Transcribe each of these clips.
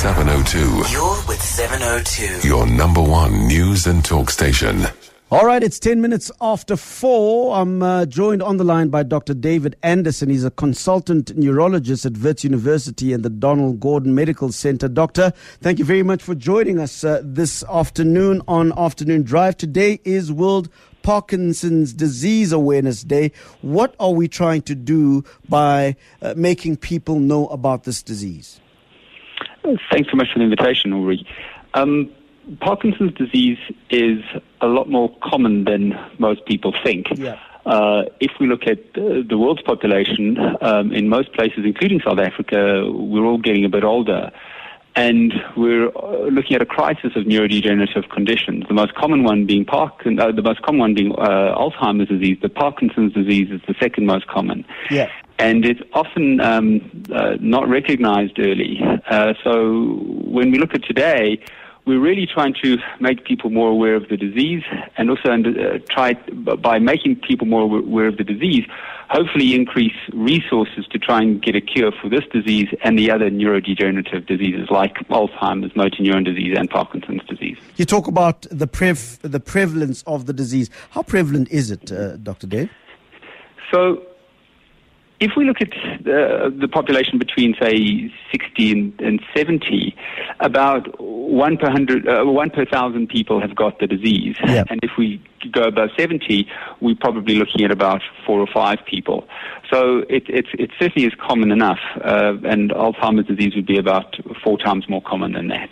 702. You're with 702. Your number one news and talk station. All right, it's 10 minutes after four. I'm uh, joined on the line by Dr. David Anderson. He's a consultant neurologist at Wits University and the Donald Gordon Medical Center. Doctor, thank you very much for joining us uh, this afternoon on Afternoon Drive. Today is World Parkinson's Disease Awareness Day. What are we trying to do by uh, making people know about this disease? Thanks so much for the invitation, Ulrich. Um, Parkinson's disease is a lot more common than most people think. Yeah. Uh, if we look at uh, the world's population, um, in most places, including South Africa, we're all getting a bit older. And we're uh, looking at a crisis of neurodegenerative conditions. The most common one being Parkin, uh, the most common one being uh, Alzheimer's disease, but Parkinson's disease is the second most common Yeah. and it's often um, uh, not recognized early. Uh, so when we look at today, we're really trying to make people more aware of the disease and also uh, try by making people more aware of the disease, hopefully increase resources to try and get a cure for this disease and the other neurodegenerative diseases like Alzheimer's, motor neuron disease, and Parkinson's disease. You talk about the, prev- the prevalence of the disease. How prevalent is it, uh, Dr. Dave? So, if we look at the, the population between, say, 60 and, and 70, about one per hundred, uh, one per thousand people have got the disease. Yeah. And if we go above 70, we're probably looking at about four or five people. So it, it, it certainly is common enough. Uh, and Alzheimer's disease would be about four times more common than that.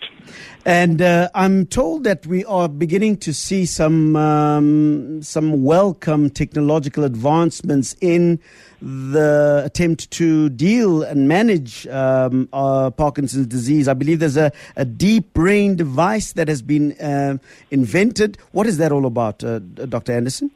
And uh, I'm told that we are beginning to see some um, some welcome technological advancements in the attempt to deal and manage um, uh, Parkinson's disease. I believe there's a, a deep brain device that has been uh, invented. What is that all about, uh, Dr. Anderson?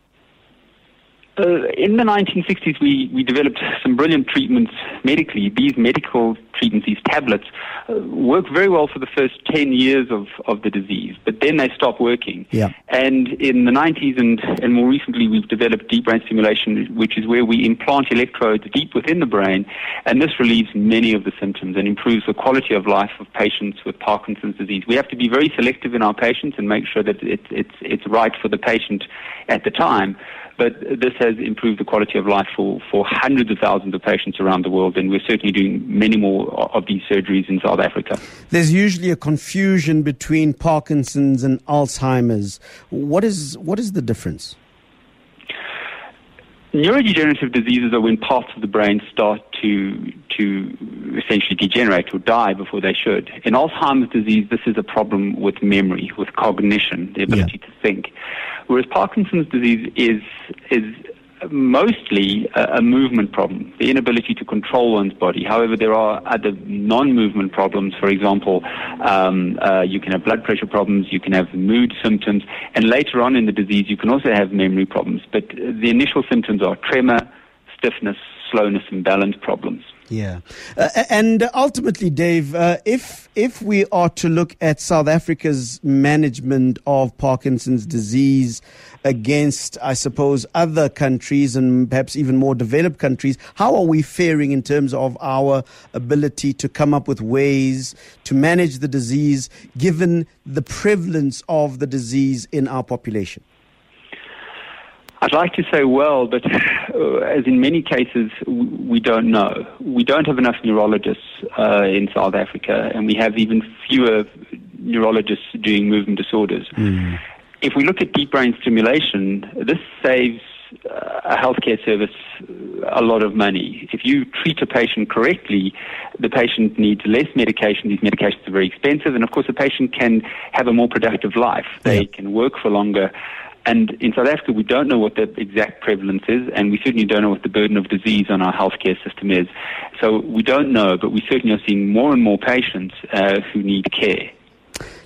Uh, in the 1960s, we, we developed some brilliant treatments medically. These medical treatments, these tablets, uh, work very well for the first 10 years of, of the disease, but then they stop working. Yeah. And in the 90s and, and more recently, we've developed deep brain stimulation, which is where we implant electrodes deep within the brain, and this relieves many of the symptoms and improves the quality of life of patients with Parkinson's disease. We have to be very selective in our patients and make sure that it, it's, it's right for the patient at the time. But this has improved the quality of life for, for hundreds of thousands of patients around the world, and we're certainly doing many more of these surgeries in South Africa. There's usually a confusion between Parkinson's and Alzheimer's. What is what is the difference? Neurodegenerative diseases are when parts of the brain start to to essentially degenerate or die before they should. In Alzheimer's disease, this is a problem with memory, with cognition, the ability to think. Whereas Parkinson's disease is is mostly a, movement problem, the inability to control one's body. However, there are other non-movement problems. For example, um, uh, you can have blood pressure problems, you can have mood symptoms, and later on in the disease, you can also have memory problems. But the initial symptoms are tremor, stiffness, slowness, and balance problems. Yeah, uh, and ultimately, Dave, uh, if if we are to look at South Africa's management of Parkinson's disease against, I suppose, other countries and perhaps even more developed countries, how are we faring in terms of our ability to come up with ways to manage the disease, given the prevalence of the disease in our population? I'd like to say well, but uh, as in many cases, we don't know. We don't have enough neurologists uh, in South Africa, and we have even fewer neurologists doing movement disorders. If we look at deep brain stimulation, this saves uh, a healthcare service a lot of money. If you treat a patient correctly, the patient needs less medication. These medications are very expensive, and of course, the patient can have a more productive life. They Yeah. can work for longer. And in South Africa, we don't know what the exact prevalence is, and we certainly don't know what the burden of disease on our healthcare system is. So we don't know, but we certainly are seeing more and more patients uh, who need care.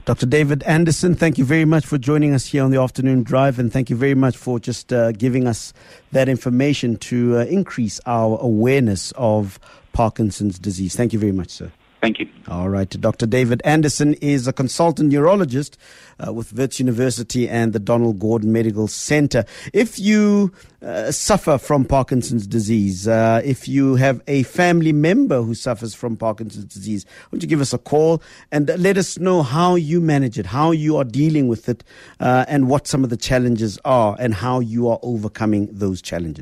Dr. David Anderson, thank you very much for joining us here on the afternoon drive, and thank you very much for just uh, giving us that information to uh, increase our awareness of Parkinson's disease. Thank you very much, sir. Thank you. All right. Dr. David Anderson is a consultant neurologist uh, with Wits University and the Donald Gordon Medical Center. If you uh, suffer from Parkinson's disease, uh, if you have a family member who suffers from Parkinson's disease, why don't you give us a call and let us know how you manage it, how you are dealing with it, uh, and what some of the challenges are, and how you are overcoming those challenges.